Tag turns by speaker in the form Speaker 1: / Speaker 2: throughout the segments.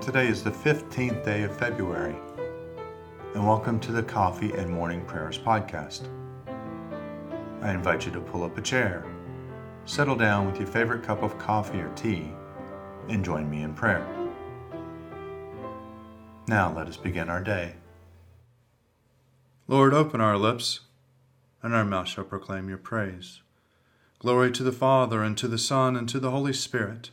Speaker 1: Today is the 15th day of February, and welcome to the Coffee and Morning Prayers podcast. I invite you to pull up a chair, settle down with your favorite cup of coffee or tea, and join me in prayer. Now let us begin our day. Lord, open our lips, and our mouth shall proclaim your praise. Glory to the Father, and to the Son, and to the Holy Spirit,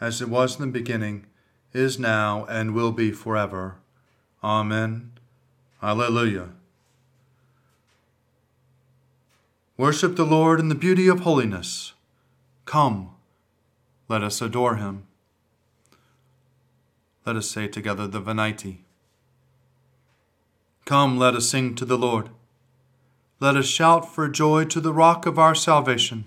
Speaker 1: as it was in the beginning is now, and will be forever. Amen. Alleluia. Worship the Lord in the beauty of holiness. Come, let us adore him. Let us say together the Venite. Come, let us sing to the Lord. Let us shout for joy to the rock of our salvation.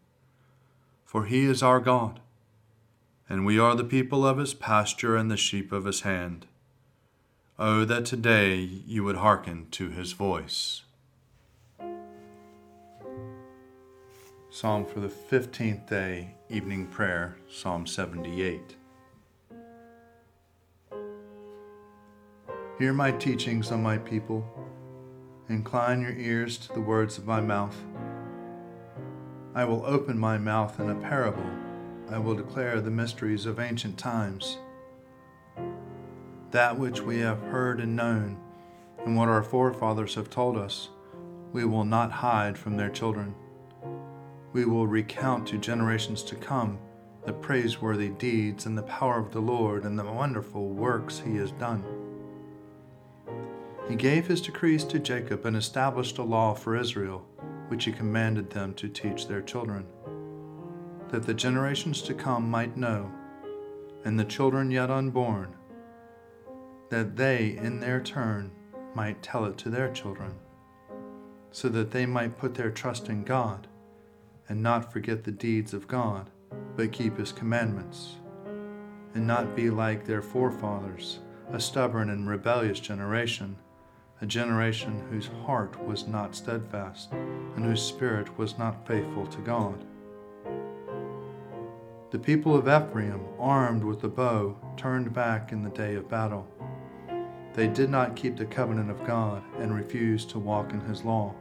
Speaker 1: for he is our God, and we are the people of his pasture and the sheep of his hand. Oh, that today you would hearken to his voice. Psalm for the 15th day, evening prayer, Psalm 78. Hear my teachings, O my people. Incline your ears to the words of my mouth. I will open my mouth in a parable. I will declare the mysteries of ancient times. That which we have heard and known, and what our forefathers have told us, we will not hide from their children. We will recount to generations to come the praiseworthy deeds and the power of the Lord and the wonderful works he has done. He gave his decrees to Jacob and established a law for Israel which he commanded them to teach their children, that the generations to come might know, and the children yet unborn, that they in their turn might tell it to their children, so that they might put their trust in God and not forget the deeds of God, but keep his commandments, and not be like their forefathers, a stubborn and rebellious generation a generation whose heart was not steadfast and whose spirit was not faithful to God. The people of Ephraim, armed with the bow, turned back in the day of battle. They did not keep the covenant of God and refused to walk in his law.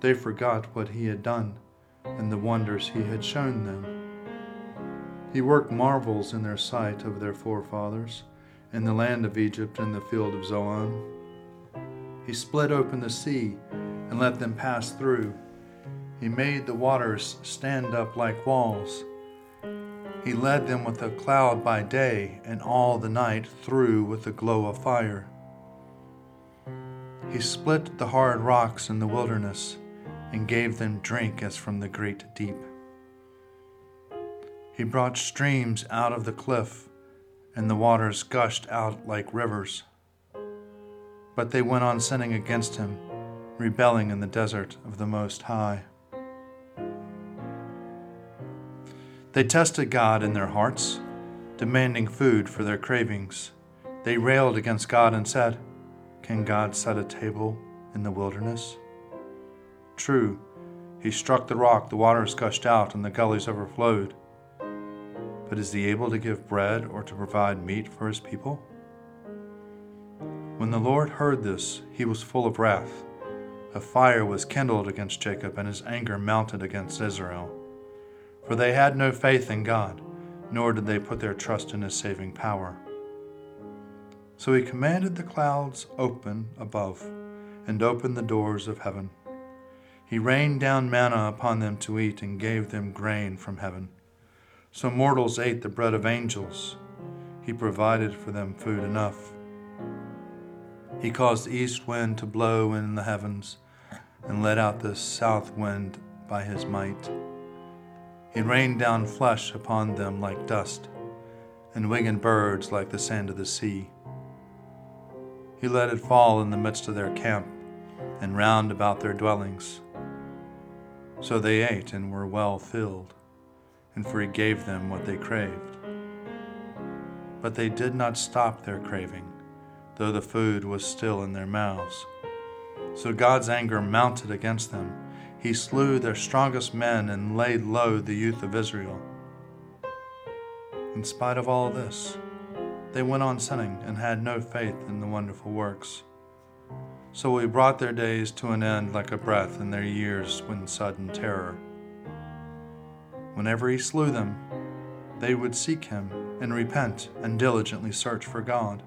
Speaker 1: They forgot what he had done and the wonders he had shown them. He worked marvels in their sight of their forefathers, in the land of Egypt and the field of Zoan he split open the sea and let them pass through. He made the waters stand up like walls. He led them with a cloud by day, and all the night through with a glow of fire. He split the hard rocks in the wilderness and gave them drink as from the great deep. He brought streams out of the cliff, and the waters gushed out like rivers. But they went on sinning against him, rebelling in the desert of the Most High. They tested God in their hearts, demanding food for their cravings. They railed against God and said, Can God set a table in the wilderness? True, he struck the rock, the waters gushed out, and the gullies overflowed. But is he able to give bread or to provide meat for his people? When the Lord heard this, he was full of wrath. A fire was kindled against Jacob, and his anger mounted against Israel. For they had no faith in God, nor did they put their trust in his saving power. So he commanded the clouds open above, and opened the doors of heaven. He rained down manna upon them to eat, and gave them grain from heaven. So mortals ate the bread of angels. He provided for them food enough. He caused the east wind to blow in the heavens and let out the south wind by his might. He rained down flesh upon them like dust, and winged birds like the sand of the sea. He let it fall in the midst of their camp and round about their dwellings. So they ate and were well filled, and for he gave them what they craved. But they did not stop their craving, though the food was still in their mouths. So God's anger mounted against them. He slew their strongest men and laid low the youth of Israel. In spite of all this, they went on sinning and had no faith in the wonderful works. So he brought their days to an end like a breath, and their years in sudden terror. Whenever he slew them, they would seek him and repent and diligently search for God.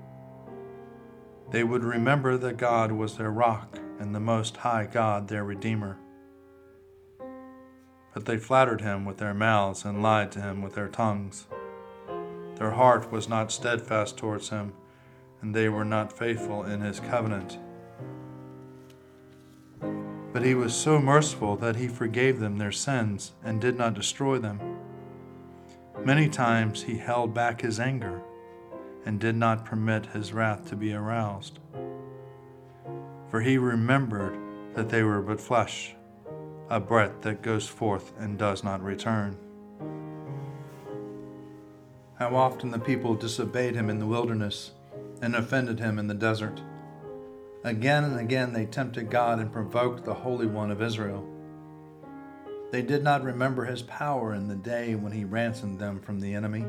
Speaker 1: They would remember that God was their rock and the Most High God their Redeemer. But they flattered him with their mouths and lied to him with their tongues. Their heart was not steadfast towards him, and they were not faithful in his covenant. But he was so merciful that he forgave them their sins and did not destroy them. Many times he held back his anger and did not permit his wrath to be aroused. For he remembered that they were but flesh, a breath that goes forth and does not return. How often the people disobeyed him in the wilderness and offended him in the desert. Again and again they tempted God and provoked the Holy One of Israel. They did not remember his power in the day when he ransomed them from the enemy.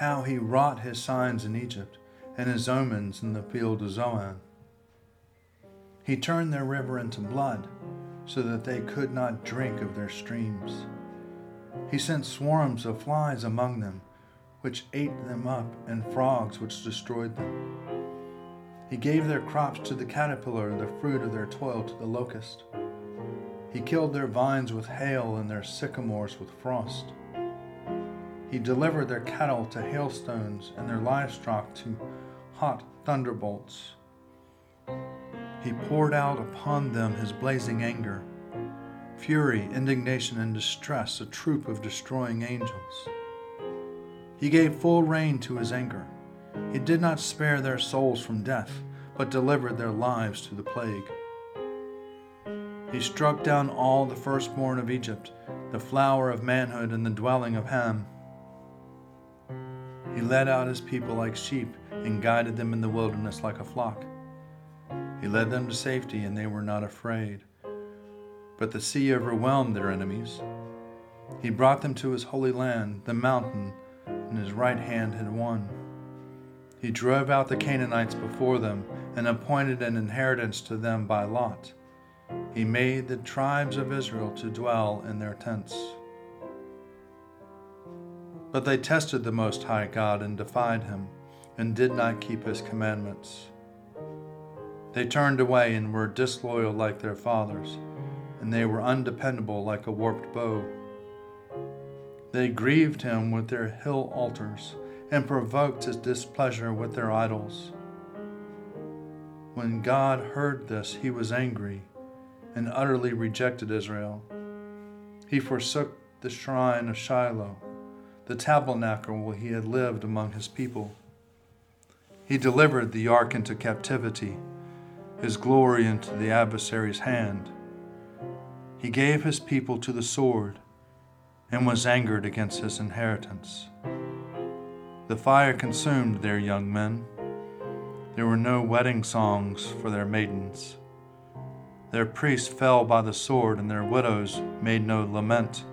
Speaker 1: How he wrought his signs in Egypt and his omens in the field of Zoan. He turned their river into blood so that they could not drink of their streams. He sent swarms of flies among them, which ate them up, and frogs which destroyed them. He gave their crops to the caterpillar, the fruit of their toil to the locust. He killed their vines with hail and their sycamores with frost. He delivered their cattle to hailstones and their livestock to hot thunderbolts. He poured out upon them his blazing anger, fury, indignation, and distress, a troop of destroying angels. He gave full rein to his anger he did not spare their souls from death, but delivered their lives to the plague. He struck down all the firstborn of Egypt, the flower of manhood and the dwelling of Ham. He led out his people like sheep and guided them in the wilderness like a flock. He led them to safety, and they were not afraid. But the sea overwhelmed their enemies. He brought them to his holy land, the mountain, and his right hand had won. He drove out the Canaanites before them and appointed an inheritance to them by lot. He made the tribes of Israel to dwell in their tents. But they tested the Most High God and defied him, and did not keep his commandments. They turned away and were disloyal like their fathers, and they were undependable like a warped bow. They grieved him with their hill altars and provoked his displeasure with their idols. When God heard this, he was angry and utterly rejected Israel. He forsook the shrine of Shiloh, the tabernacle where he had lived among his people. He delivered the ark into captivity, his glory into the adversary's hand. He gave his people to the sword and was angered against his inheritance. The fire consumed their young men. There were no wedding songs for their maidens. Their priests fell by the sword, and their widows made no lament.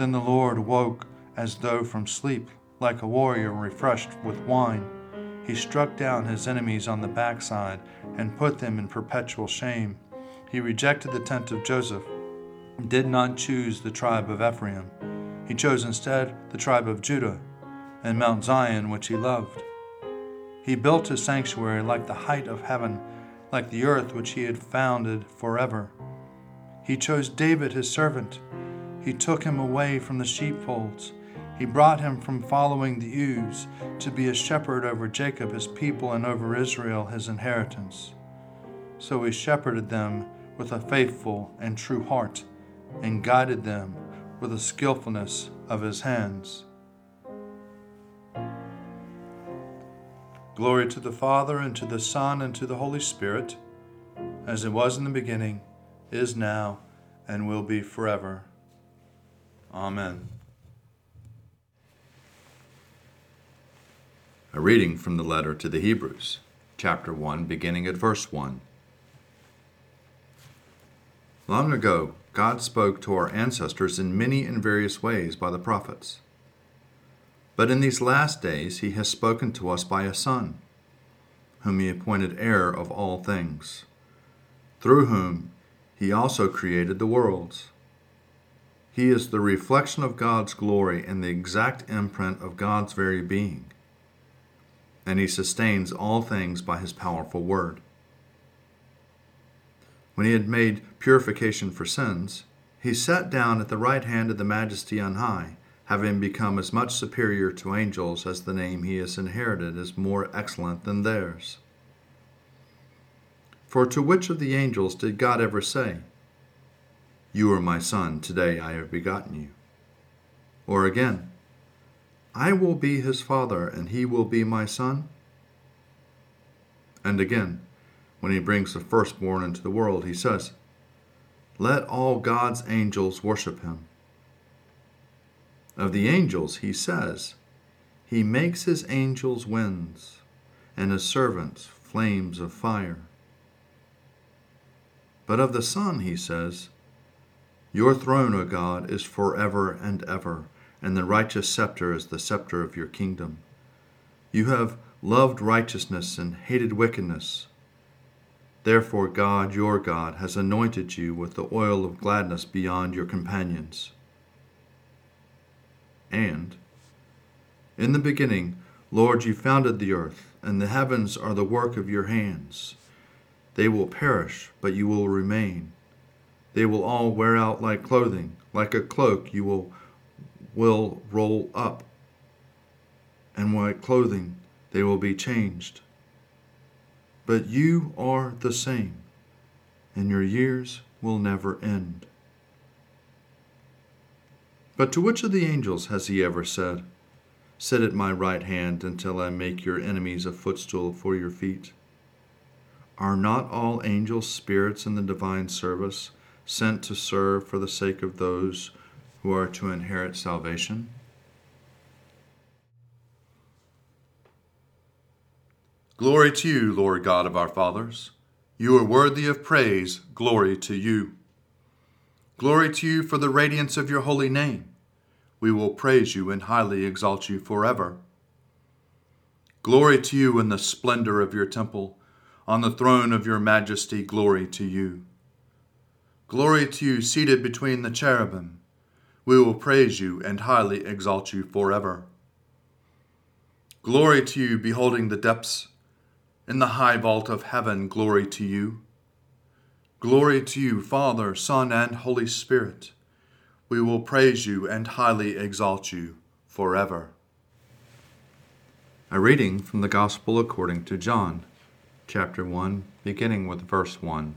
Speaker 1: Then the Lord woke as though from sleep, like a warrior refreshed with wine. He struck down his enemies on the backside and put them in perpetual shame. He rejected the tent of Joseph, and did not choose the tribe of Ephraim. He chose instead the tribe of Judah and Mount Zion, which he loved. He built his sanctuary like the height of heaven, like the earth which he had founded forever. He chose David his servant. He took him away from the sheepfolds. He brought him from following the ewes to be a shepherd over Jacob his people and over Israel his inheritance. So he shepherded them with a faithful and true heart and guided them with the skillfulness of his hands. Glory to the Father, and to the Son, and to the Holy Spirit, as it was in the beginning, is now, and will be forever. Amen.
Speaker 2: A reading from the letter to the Hebrews, chapter 1, beginning at verse 1. Long ago, God spoke to our ancestors in many and various ways by the prophets. But in these last days, He has spoken to us by a Son, whom He appointed heir of all things, through whom He also created the worlds. He is the reflection of God's glory and the exact imprint of God's very being, and He sustains all things by His powerful word. When he had made purification for sins, he sat down at the right hand of the Majesty on high, having become as much superior to angels as the name he has inherited is more excellent than theirs. For to which of the angels did God ever say, You are my son, today I have begotten you? Or again, I will be his father, and he will be my son? And again, when he brings the firstborn into the world, he says, Let all God's angels worship him. Of the angels, he says, He makes his angels winds, and his servants flames of fire. But of the Son, he says, Your throne, O God, is forever and ever, and the righteous scepter is the scepter of your kingdom. You have loved righteousness and hated wickedness. Therefore, God, your God, has anointed you with the oil of gladness beyond your companions. And, in the beginning, Lord, you founded the earth, and the heavens are the work of your hands. They will perish, but you will remain. They will all wear out like clothing, like a cloak you will, will roll up, and like clothing they will be changed but you are the same, and your years will never end. But to which of the angels has he ever said, Sit at my right hand until I make your enemies a footstool for your feet? Are not all angels spirits in the divine service, sent to serve for the sake of those who are to inherit salvation?
Speaker 1: Glory to you, Lord God of our fathers. You are worthy of praise. Glory to you. Glory to you for the radiance of your holy name. We will praise you and highly exalt you forever. Glory to you in the splendor of your temple. On the throne of your majesty, glory to you. Glory to you seated between the cherubim. We will praise you and highly exalt you forever. Glory to you, beholding the depths in the high vault of heaven, glory to you. Glory to you, Father, Son, and Holy Spirit. We will praise you and highly exalt you forever.
Speaker 2: A reading from the Gospel according to John, chapter 1, beginning with verse 1.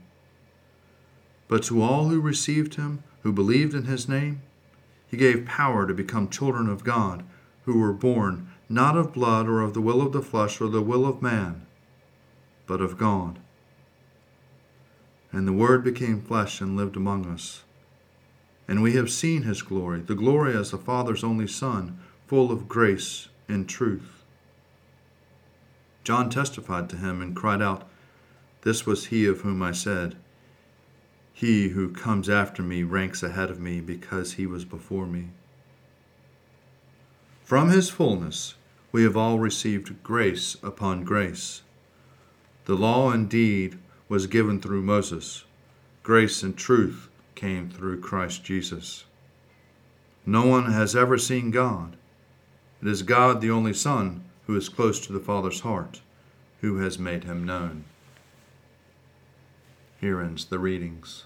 Speaker 2: But to all who received him, who believed in his name, he gave power to become children of God, who were born not of blood or of the will of the flesh or the will of man, but of God. And the Word became flesh and lived among us. and we have seen his glory, the glory as the Father's only Son, full of grace and truth. John testified to him and cried out, This was he of whom I said, He who comes after me ranks ahead of me because he was before me. From his fullness we have all received grace upon grace. The law indeed was given through Moses, grace and truth came through Christ Jesus. No one has ever seen God. It is God, the only Son, who is close to the Father's heart, who has made him known. Here ends the readings.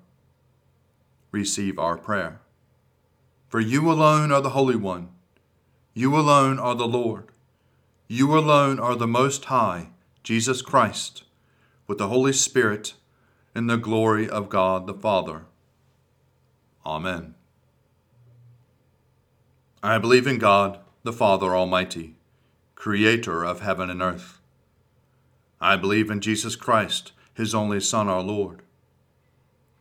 Speaker 1: Receive our prayer. For you alone are the Holy One. You alone are the Lord. You alone are the Most High, Jesus Christ, with the Holy Spirit in the glory of God the Father. Amen. I believe in God, the Father Almighty, creator of heaven and earth. I believe in Jesus Christ, his only Son, our Lord.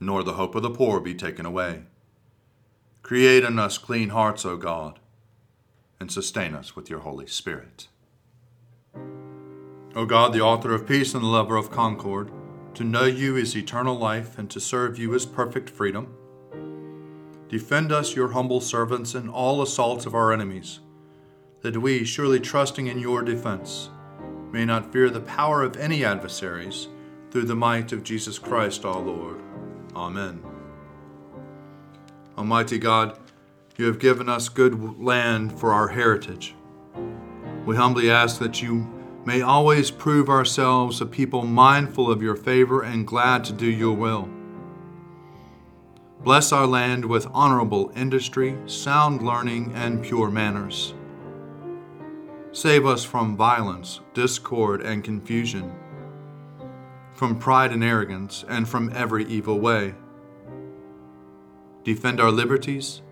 Speaker 1: nor the hope of the poor be taken away. Create in us clean hearts, O God, and sustain us with your Holy Spirit. O God, the author of peace and the lover of concord, to know you is eternal life, and to serve you is perfect freedom. Defend us, your humble servants, in all assaults of our enemies, that we, surely trusting in your defense, may not fear the power of any adversaries, through the might of Jesus Christ our Lord. Amen. Almighty God, you have given us good land for our heritage. We humbly ask that you may always prove ourselves a people mindful of your favor and glad to do your will. Bless our land with honorable industry, sound learning, and pure manners. Save us from violence, discord, and confusion, from pride and arrogance, and from every evil way. Defend our liberties,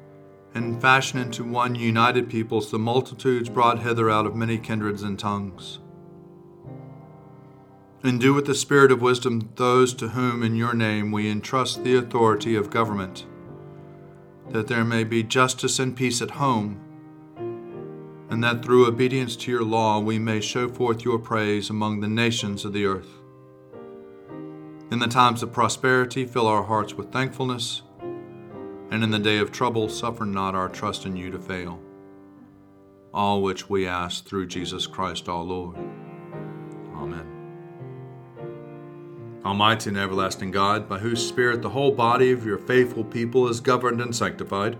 Speaker 1: and fashion into one united peoples the multitudes brought hither out of many kindreds and tongues. And do with the spirit of wisdom those to whom in your name we entrust the authority of government, that there may be justice and peace at home and that through obedience to your law we may show forth your praise among the nations of the earth. In the times of prosperity, fill our hearts with thankfulness, and in the day of trouble, suffer not our trust in you to fail. All which we ask through Jesus Christ our Lord. Amen. Almighty and everlasting God, by whose Spirit the whole body of your faithful people is governed and sanctified,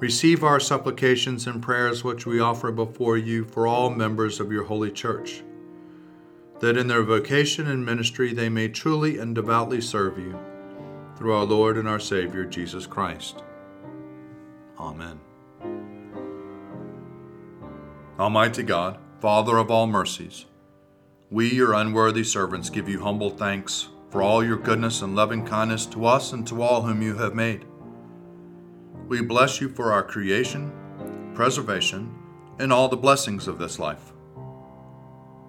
Speaker 1: receive our supplications and prayers which we offer before you for all members of your holy church, that in their vocation and ministry they may truly and devoutly serve you, through our Lord and our Savior, Jesus Christ. Amen. Almighty God, Father of all mercies, we, your unworthy servants, give you humble thanks for all your goodness and loving kindness to us and to all whom you have made. We bless you for our creation, preservation, and all the blessings of this life.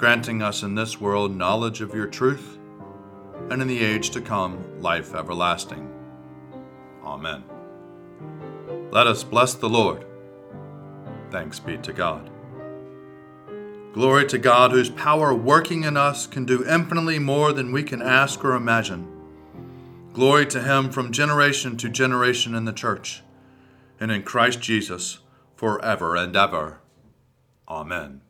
Speaker 1: granting us in this world knowledge of your truth, and in the age to come, life everlasting. Amen. Let us bless the Lord. Thanks be to God. Glory to God, whose power working in us can do infinitely more than we can ask or imagine. Glory to Him from generation to generation in the church and in Christ Jesus forever and ever. Amen.